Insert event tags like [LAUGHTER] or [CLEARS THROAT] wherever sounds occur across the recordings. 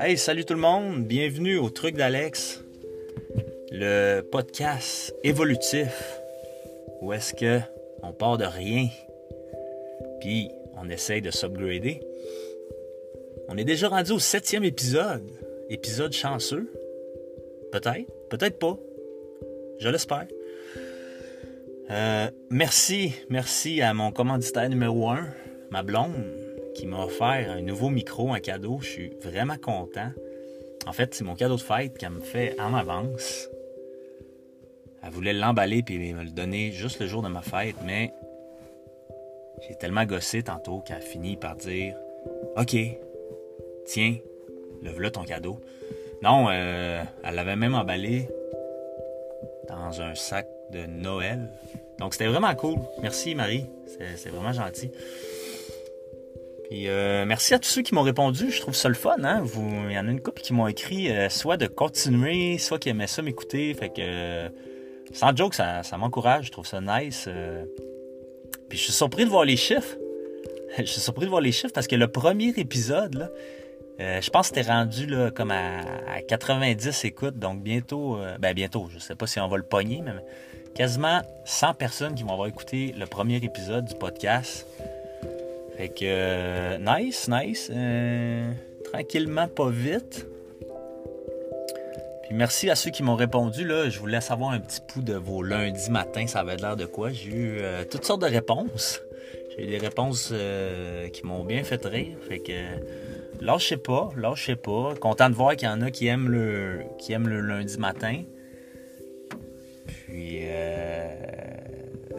Hey, salut tout le monde, bienvenue au truc d'Alex, le podcast évolutif où est-ce que on part de rien puis on essaye de s'upgrader. On est déjà rendu au septième épisode, épisode chanceux, peut-être, peut-être pas, je l'espère. Euh, merci, merci à mon commanditaire numéro un, ma blonde, qui m'a offert un nouveau micro, un cadeau. Je suis vraiment content. En fait, c'est mon cadeau de fête qu'elle me fait en avance. Elle voulait l'emballer puis me le donner juste le jour de ma fête, mais j'ai tellement gossé tantôt qu'elle a fini par dire OK, tiens, le voilà ton cadeau. Non, euh, elle l'avait même emballé dans un sac de Noël. Donc c'était vraiment cool. Merci Marie, c'est vraiment gentil. Puis euh, merci à tous ceux qui m'ont répondu. Je trouve ça le fun. Hein? Vous, il y en a une couple qui m'ont écrit euh, soit de continuer, soit qui aimaient ça m'écouter. Fait que sans joke, ça, ça m'encourage. Je trouve ça nice. Puis je suis surpris de voir les chiffres. [LAUGHS] je suis surpris de voir les chiffres parce que le premier épisode, là, euh, je pense que c'était rendu là, comme à, 90 écoutes, donc bientôt, euh, ben bientôt, je sais pas si on va le pogner, mais quasiment 100 personnes qui vont avoir écouté le premier épisode du podcast. Fait que, euh, nice, nice. tranquillement, pas vite. Puis merci à ceux qui m'ont répondu. Là, je voulais savoir un petit peu de vos lundis matins, ça avait l'air de quoi. J'ai eu toutes sortes de réponses. J'ai eu des réponses qui m'ont bien fait rire. Fait que lâchez pas, lâchez pas. Content de voir qu'il y en a qui aiment le, qui aiment le lundi matin. Puis, euh,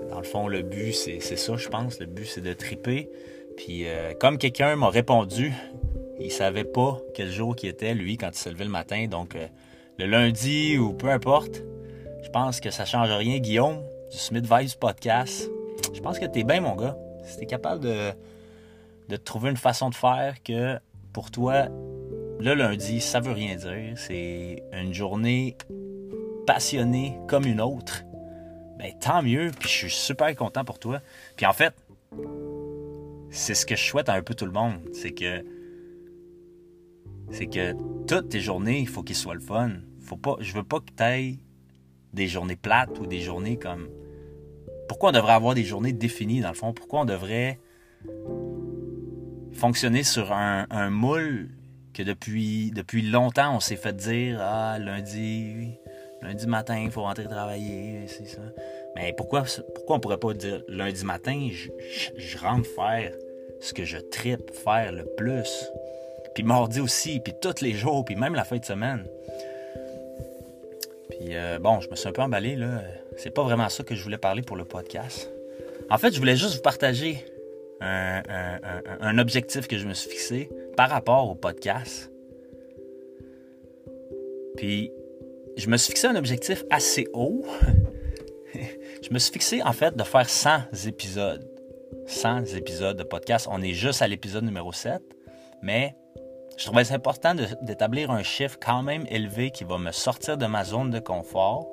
dans le fond, le but, c'est ça, je pense. Le but, c'est de triper. Puis, euh, comme quelqu'un m'a répondu, il savait pas quel jour qui était, lui, quand il s'est levé le matin. Donc, euh, le lundi ou peu importe, je pense que ça change rien. Guillaume, du Smith Vibes Podcast, je pense que t'es bien, mon gars. Si t'es capable de, de trouver une façon de faire que pour toi, le lundi, ça veut rien dire. C'est une journée passionnée comme une autre. Ben, tant mieux, puis je suis super content pour toi. Puis en fait, c'est ce que je souhaite à un peu tout le monde. C'est que. C'est que toutes tes journées, il faut qu'ils soient le fun. Faut pas, je veux pas que tu aies des journées plates ou des journées comme. Pourquoi on devrait avoir des journées définies, dans le fond? Pourquoi on devrait fonctionner sur un, moule que depuis, depuis longtemps, on s'est fait dire Ah, lundi, lundi matin, il faut rentrer travailler, c'est ça. Mais pourquoi, pourquoi on pourrait pas dire lundi matin, je, rentre faire ce que je tripe faire le plus? Puis mardi aussi, puis tous les jours, puis même la fin de semaine. Puis euh, bon, je me suis un peu emballé, là. C'est pas vraiment ça que je voulais parler pour le podcast. En fait, je voulais juste vous partager un, objectif que je me suis fixé par rapport au podcast. Puis, je me suis fixé un objectif assez haut. [LAUGHS] je me suis fixé, en fait, de faire 100 épisodes. 100 épisodes de podcast. On est juste à l'épisode numéro 7. Mais je trouvais important d'établir un chiffre quand même élevé qui va me sortir de ma zone de confort.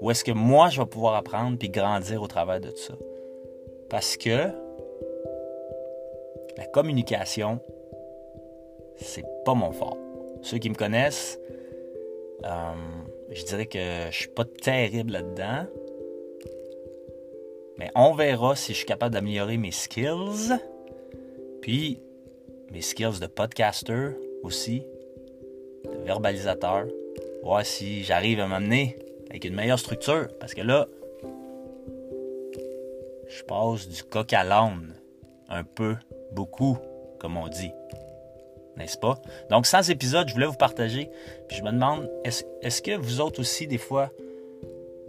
Où est-ce que moi, je vais pouvoir apprendre puis grandir au travers de tout ça. Parce que la communication, c'est pas mon fort. Ceux qui me connaissent, euh, je dirais que je suis pas terrible là-dedans. Mais on verra si je suis capable d'améliorer mes skills. Puis mes skills de podcaster aussi, de verbalisateur. Voir si j'arrive à m'amener avec une meilleure structure. Parce que là, je passe du coq à l'âne un peu beaucoup, comme on dit. N'est-ce pas? Donc, sans épisode, je voulais vous partager. Puis je me demande, est-ce que vous autres aussi, des fois,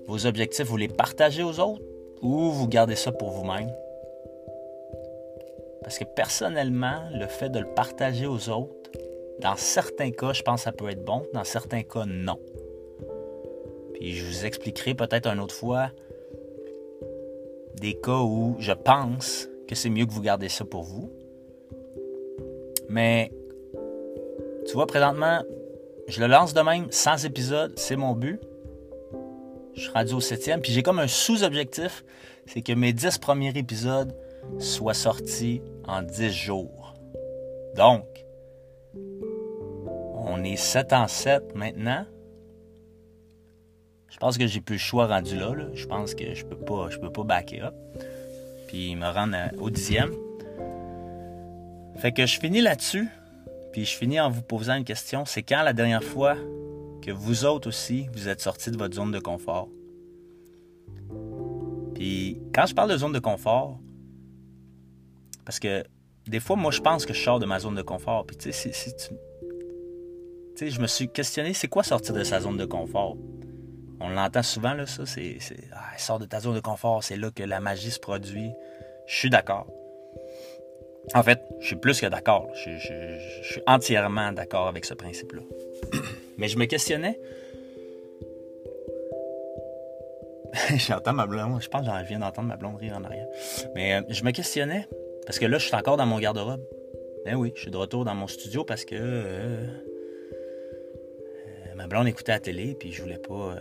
vos objectifs, vous les partagez aux autres ou vous gardez ça pour vous-même? Parce que personnellement, le fait de le partager aux autres, dans certains cas, je pense que ça peut être bon, dans certains cas, non. Puis je vous expliquerai peut-être une autre fois des cas où je pense que c'est mieux que vous gardez ça pour vous. Mais tu vois, présentement, je le lance de même, sans épisode, c'est mon but. Je suis rendu au septième, puis j'ai comme un sous-objectif, c'est que mes 10 premiers épisodes soient sortis en 10 jours. Donc, on est 7 en 7 maintenant. Je pense que j'ai plus le choix rendu là. Je pense que je peux pas, je peux pas backer up. Puis me rendre au dixième. Fait que je finis là-dessus. Puis je finis en vous posant une question. C'est quand la dernière fois que vous autres aussi, vous êtes sortis de votre zone de confort? Puis quand je parle de zone de confort, parce que des fois, moi, je pense que je sors de ma zone de confort. Puis tu sais, si, tu... sais, je me suis questionné, c'est quoi sortir de sa zone de confort? On l'entend souvent, là, ça. C'est, ah, sors de ta zone de confort, c'est là que la magie se produit. Je suis d'accord. En fait, je suis plus que d'accord. Je, suis entièrement d'accord avec ce principe-là. [CLEARS THROAT] Mais je me questionnais [LAUGHS] J'entends ma blonde. Je pense que je viens d'entendre ma blonde rire en arrière. Mais euh, je me questionnais, parce que là, je suis encore dans mon garde-robe. Ben oui, je suis de retour dans mon studio parce que euh, euh, ma blonde écoutait la télé, puis je voulais pas,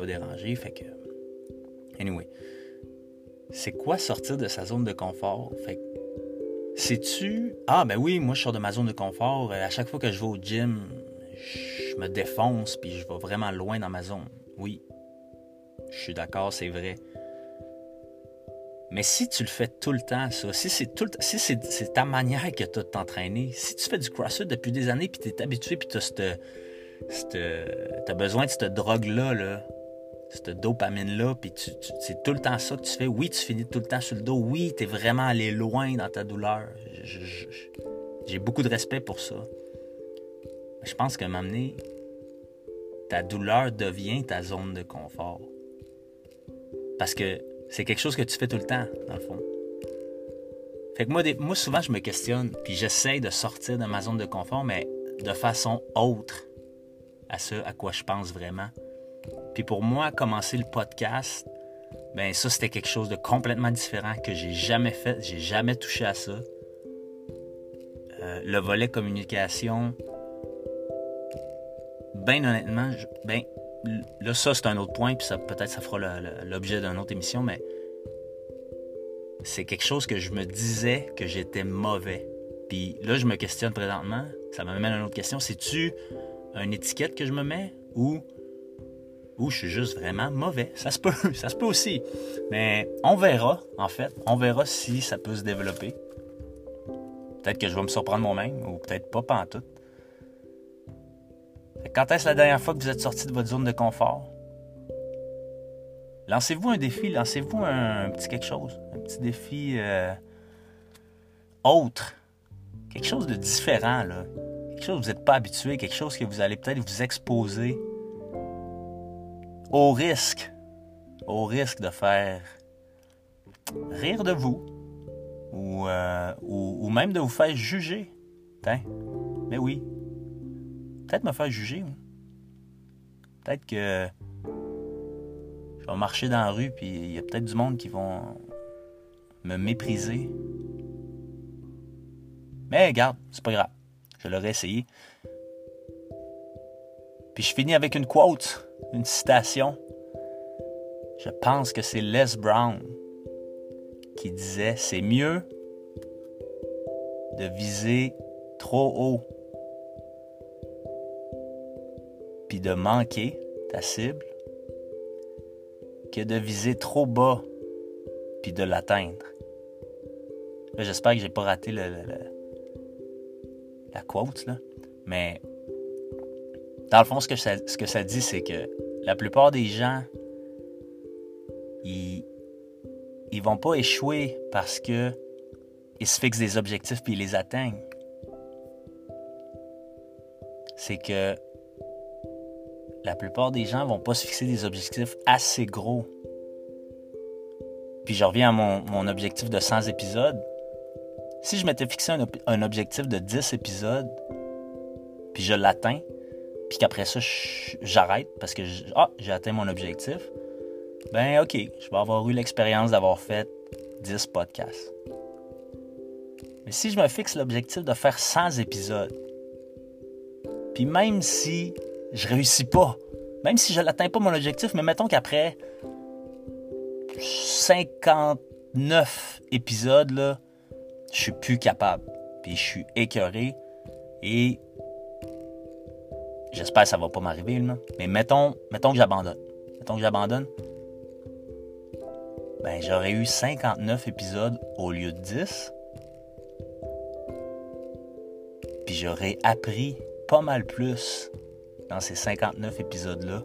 pas déranger. Fait que. Anyway. C'est quoi sortir de sa zone de confort? Fait que. Sais-tu. Ah, ben oui, moi, je sors de ma zone de confort. À chaque fois que je vais au gym, je me défonce, puis je vais vraiment loin dans ma zone. Oui, je suis d'accord, c'est vrai. Mais si tu le fais tout le temps, ça, si c'est tout si c'est, ta manière que tu as de t'entraîner, si tu fais du CrossFit depuis des années, puis tu es habitué, puis tu as, besoin de cette drogue-là, là, cette dopamine-là, puis c'est tout le temps ça que tu fais. Oui, tu finis tout le temps sur le dos. Oui, tu es vraiment allé loin dans ta douleur. j'ai beaucoup de respect pour ça. Mais je pense qu'à m'amener, ta douleur devient ta zone de confort. Parce que c'est quelque chose que tu fais tout le temps, dans le fond. Fait que moi, moi souvent, je me questionne, puis j'essaie de sortir de ma zone de confort, mais de façon autre à ce à quoi je pense vraiment. Puis pour moi, commencer le podcast, ben ça, c'était quelque chose de complètement différent que j'ai jamais fait, j'ai jamais touché à ça. Euh, le volet communication, ben honnêtement, ben là, ça, c'est un autre point, puis ça, peut-être ça fera l'objet d'une autre émission, mais c'est quelque chose que je me disais que j'étais mauvais. Puis là, je me questionne présentement, ça m'amène à une autre question. C'est-tu une étiquette que je me mets ou, ou je suis juste vraiment mauvais? Ça se peut, [LAUGHS] ça se peut aussi. Mais on verra, en fait. On verra si ça peut se développer. Peut-être que je vais me surprendre moi-même, ou peut-être pas pantoute. Quand est-ce la dernière fois que vous êtes sorti de votre zone de confort? Lancez-vous un défi, lancez-vous un, petit quelque chose, un petit défi euh, autre, quelque chose de différent, là. quelque chose que vous n'êtes pas habitué, quelque chose que vous allez peut-être vous exposer au risque, au risque de faire rire de vous ou, euh, ou, même de vous faire juger. mais oui, peut-être me faire juger. Peut-être que je vais marcher dans la rue, puis il y a peut-être du monde qui vont me mépriser. Mais regarde, c'est pas grave. Je l'aurais essayé. Puis je finis avec une quote, une citation. Je pense que c'est Les Brown qui disait C'est mieux de viser trop haut puis de manquer ta cible que de viser trop bas puis de l'atteindre. J'espère que j'ai pas raté le, la quote, là. mais dans le fond, ce que ça, dit, c'est que la plupart des gens, ils, ils vont pas échouer parce que ils se fixent des objectifs puis ils les atteignent. C'est que la plupart des gens vont pas se fixer des objectifs assez gros. Puis je reviens à mon, objectif de 100 épisodes. Si je m'étais fixé un, objectif de 10 épisodes, puis je l'atteins, puis qu'après ça, j'arrête parce que ah, j'ai atteint mon objectif, ben ok, je vais avoir eu l'expérience d'avoir fait 10 podcasts. Mais si je me fixe l'objectif de faire 100 épisodes, puis même si je réussis pas. Même si je n'atteins pas mon objectif, mais mettons qu'après 59 épisodes, là, je suis plus capable. Puis je suis écœuré. Et j'espère que ça va pas m'arriver. Mais mettons, mettons que j'abandonne. Mettons que j'abandonne. Ben, j'aurais eu 59 épisodes au lieu de 10. Puis j'aurais appris pas mal plus dans ces 59 épisodes-là.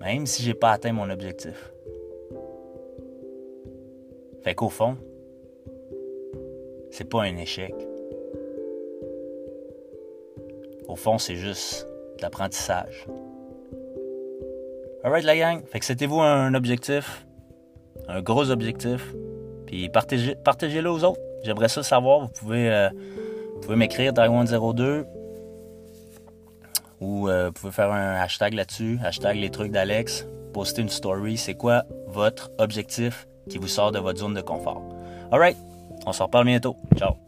Même si j'ai pas atteint mon objectif. Fait qu'au fond, c'est pas un échec. Au fond, c'est juste de l'apprentissage. Alright la gang, fait que c'était-vous un objectif, un gros objectif, puis partagez, partagez-le aux autres. J'aimerais ça savoir, vous pouvez, euh, pouvez m'écrire Taiwan02 ou euh, vous pouvez faire un hashtag là-dessus, hashtag les trucs d'Alex, poster une story, c'est quoi votre objectif qui vous sort de votre zone de confort? Alright, on se reparle bientôt. Ciao.